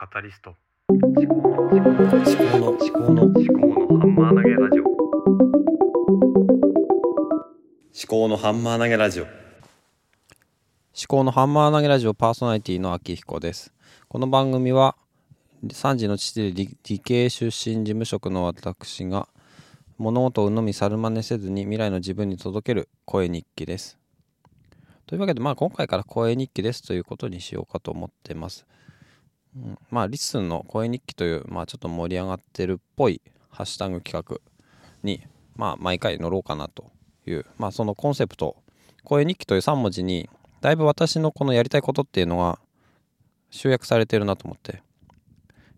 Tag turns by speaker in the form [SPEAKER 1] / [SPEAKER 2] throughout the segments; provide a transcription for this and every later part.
[SPEAKER 1] カタリスト。
[SPEAKER 2] 思考の思考の思考の
[SPEAKER 1] 思考のハンマー投げラジオ。
[SPEAKER 2] 思考のハンマー投げラジオ。
[SPEAKER 3] 思考のハンマー投げラジオパーソナリティの秋彦です。この番組は3時の父で理理系出身事務職の私が物事を鵜呑み猿真似せずに未来の自分に届ける声日記です。というわけでまあ今回から声日記ですということにしようかと思ってます、うん、まあリッスンの声日記というまあちょっと盛り上がってるっぽいハッシュタグ企画にまあ毎回乗ろうかなというまあそのコンセプト。声日記という3文字にだいぶ私のこのやりたいことっていうのが集約されてるなと思って。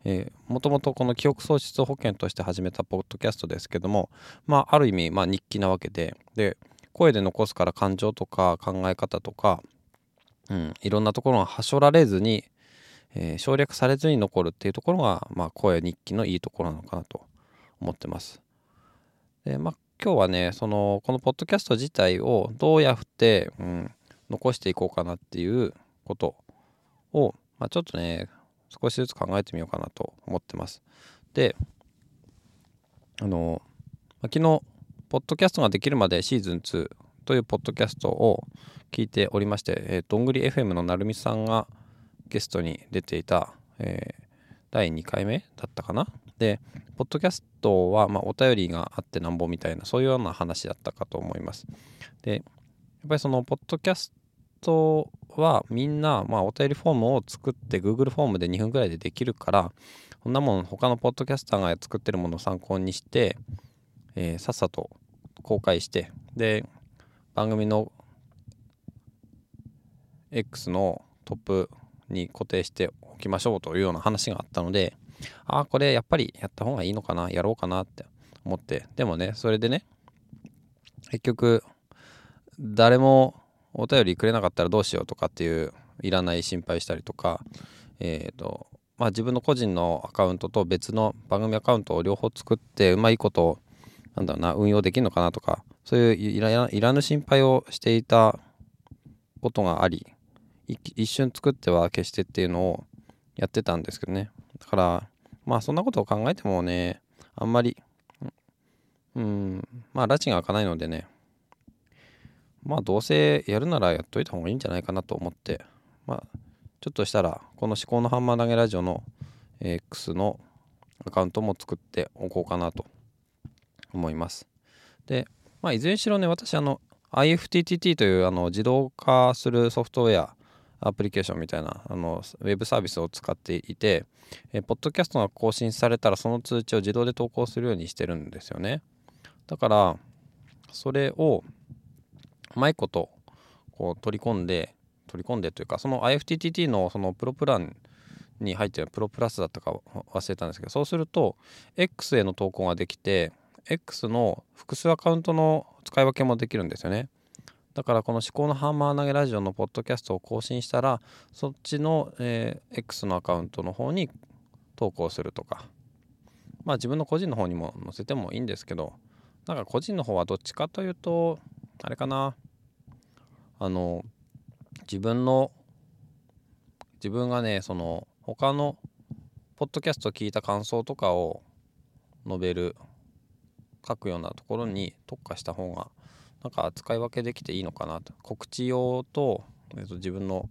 [SPEAKER 3] えー、もともとこの記憶喪失保険として始めたポッドキャストですけどもまあある意味まあ日記なわけでで声で残すから感情とか考え方とか、うん、いろんなところがはしょられずに、えー省略されずに残るっていうところが、まあ、声日記のいいところなのかなと思ってます。でまあ今日はねそのこのポッドキャスト自体をどうやって、うん、残していこうかなっていうことを、まあ、ちょっとね少しずつ考えてみようかなと思ってます。であの、ま昨日ポッドキャストができるまでシーズン2というポッドキャストを聞いておりまして、えーどんぐり FM のなるみさんがゲストに出ていた、えー第2回目だったかな？でポッドキャストは、まあ、お便りがあってなんぼみたいなそういうような話だったかと思います。でやっぱりそのポッドキャストはみんな、まあ、お便りフォームを作って Google フォームで2分ぐらいでできるからこんなもん他のポッドキャスターが作ってるものを参考にして、えーさっさと公開してで番組の X のトップに固定しておきましょうというような話があったのでああこれやっぱりやった方がいいのかなやろうかなって思って。でもねそれでね結局誰もお便りくれなかったらどうしようとかっていういらない心配したりとかえっ、とまあ自分の個人のアカウントと別の番組アカウントを両方作ってうまいことなんだろうな運用できるのかなとかそういういらいらぬ心配をしていたことがあり一瞬作っては消してっていうのをやってたんですけどね。だからまあそんなことを考えてもねあんまりうんまあ拉致が開かないのでねまあどうせやるならやっといた方がいいんじゃないかなと思ってまあちょっとしたらこの思考のハンマー投げラジオの X のアカウントも作っておこうかなと思います。でまあいずれにしろね私あの IFTTT というあの自動化するソフトウェアアプリケーションみたいなあのウェブサービスを使っていて、えーポッドキャストが更新されたらその通知を自動で投稿するようにしてるんですよね。だからそれをうまいことこう取り込んで取り込んでというかその IFTTT のそのプロプランに入ってるプロプラスだったか忘れたんですけどそうすると X への投稿ができて X の複数アカウントの使い分けもできるんですよね。だからこの思考のハンマー投げラジオのポッドキャストを更新したらそっちの、えー X のアカウントの方に投稿するとか。まあ自分の個人の方にも載せてもいいんですけどなんか個人の方はどっちかというとあれかな。あの自分の自分がねその他のポッドキャストを聞いた感想とかを述べる書くようなところに特化した方がなんか扱い分けできていいのかなと。告知用と,、えっと自分の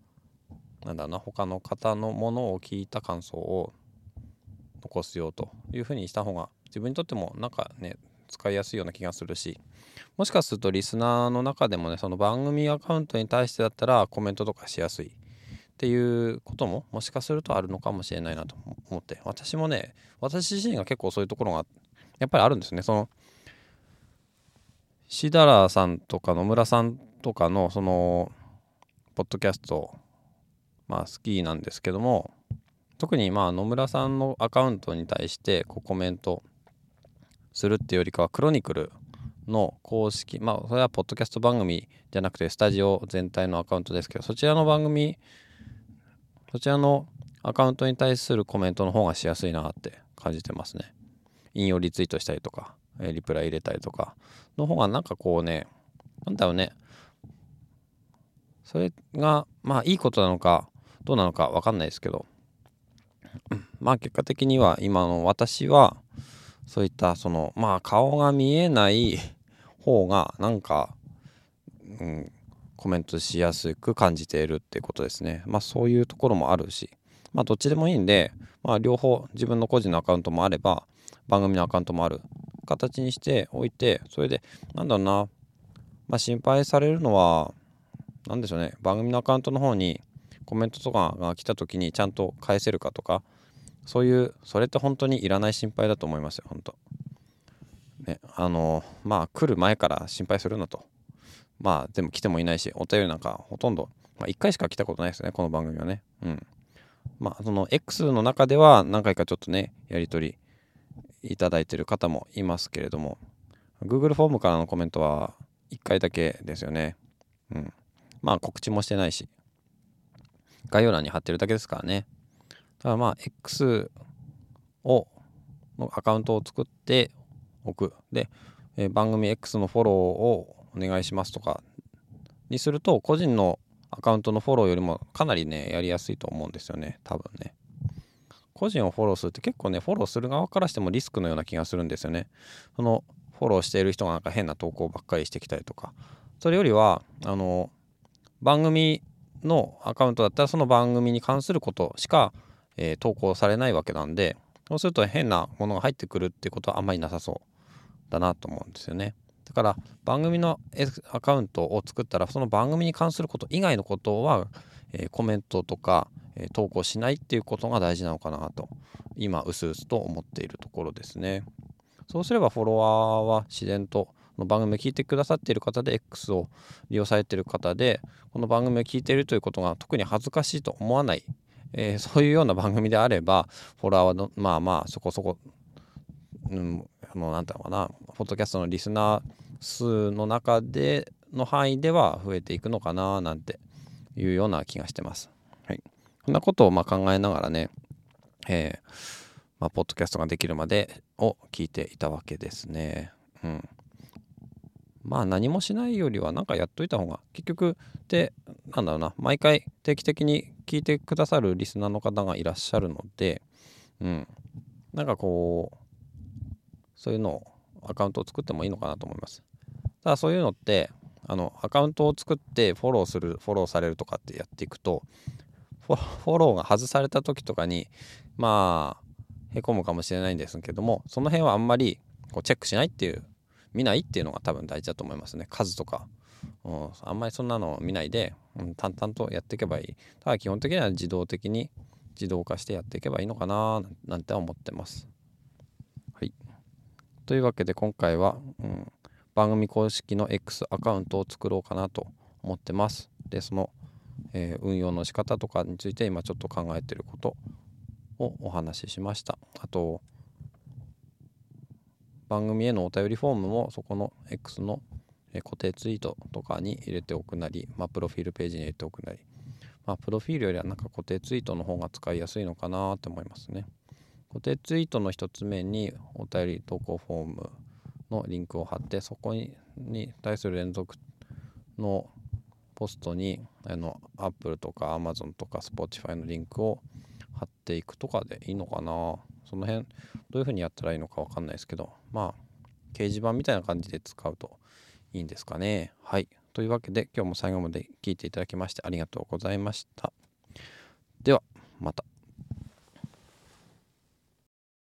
[SPEAKER 3] なんだろうな他の方のものを聞いた感想を残すよというふうにした方が自分にとってもなんかね使いやすいような気がするしもしかするとリスナーの中でもねその番組アカウントに対してだったらコメントとかしやすいっていうことももしかするとあるのかもしれないなと思って私もね私自身が結構そういうところがやっぱりあるんですね。そのシダラさんとか野村さんとかのそのポッドキャストまあ好きなんですけども特にまあ野村さんのアカウントに対してこうコメントするっていうよりかはクロニクルの公式まあそれはポッドキャスト番組じゃなくてスタジオ全体のアカウントですけどそちらの番組そちらのアカウントに対するコメントの方がしやすいなって感じてますね。引用リツイートしたりとか。えリプライ入れたりとか。の方がなんかこうねなんだろうね。それがまあいいことなのかどうなのか分かんないですけど。まあ結果的には今の私はそういったそのまあ顔が見えない 方がなんか、うん、コメントしやすく感じているってことですね。まあそういうところもあるし。まあどっちでもいいんで、まあ、両方自分の個人のアカウントもあれば番組のアカウントもある。形にしておいてそれでなんだろうな。まあ心配されるのは何でしょうね。番組のアカウントの方にコメントとかが来た時にちゃんと返せるかとかそういうそれって本当にいらない心配だと思いますよ本当。ねあのまあ来る前から心配するなと。まあでも来てもいないしお便りなんかほとんど、まあ、1回しか来たことないですねこの番組はね。うん。まあその X の中では何回かちょっとねやり取りいただいてる方もいますけれども Google フォームからのコメントは1回だけですよね。うん。まあ告知もしてないし概要欄に貼ってるだけですからね。ただまあ X をのアカウントを作っておく。で、えー、番組 X のフォローをお願いしますとかにすると個人のアカウントのフォローよりもかなりねやりやすいと思うんですよね。多分ね。個人をフォローするって結構ねフォローする側からしてもリスクのような気がするんですよね。そのフォローしている人がなんか変な投稿ばっかりしてきたりとか。それよりはあの番組のアカウントだったらその番組に関することしかえー、投稿されないわけなんでそうすると変なものが入ってくるってことはあんまりなさそうだなと思うんですよね。だから番組のアカウントを作ったらその番組に関すること以外のことは、えー、コメントとか、えー、投稿しないっていうことが大事なのかなと今うすうすと思っているところですね。そうすればフォロワーは自然との番組を聞いてくださっている方で X を利用されている方でこの番組を聞いているということが特に恥ずかしいと思わないえー、そういうような番組であればフォロワーはまあまあそこそこ、うん、あのなんていうのかなポッドキャストのリスナー数の中での範囲では増えていくのかななんていうような気がしてます。はい、こんなことをまあ考えながらね、えーまあ、ポッドキャストができるまでを聞いていたわけですね。うん、まあ何もしないよりは何かやっといた方が結局でなんだろうな毎回定期的に聞いてくださるリスナーの方がいらっしゃるのでうんなんかこうそういうのをアカウントを作ってもいいのかなと思いますたただそういうのってあのアカウントを作ってフォローするフォローされるとかってやっていくとフォローが外された時とかにまあへこむかもしれないんですけどもその辺はあんまりこうチェックしないっていう見ないっていうのが多分大事だと思いますね。数とか、うん、あんまりそんなの見ないで、うん、淡々とやっていけばいい。ただ基本的には自動的に自動化してやっていけばいいのかななんて思ってます。はい。というわけで今回は、うん、番組公式の X アカウントを作ろうかなと思ってます。でその、えー、運用の仕方とかについて今ちょっと考えてることをお話ししました。あと番組へのお便りフォームもそこの X の固定ツイートとかに入れておくなり、まあ、プロフィールページに入れておくなり、まあ、プロフィールよりはなんか固定ツイートの方が使いやすいのかなと思いますね。固定ツイートの1つ目にお便り投稿フォームのリンクを貼ってそこにに対する連続のポストにあの Apple とか Amazon とか Spotify のリンクを貼っていくとかでいいのかな。その辺どういう風にやったらいいのか分かんないですけどまあ掲示板みたいな感じで使うといいんですかね。はい。というわけで今日も最後まで聞いていただきましてありがとうございました。ではまた。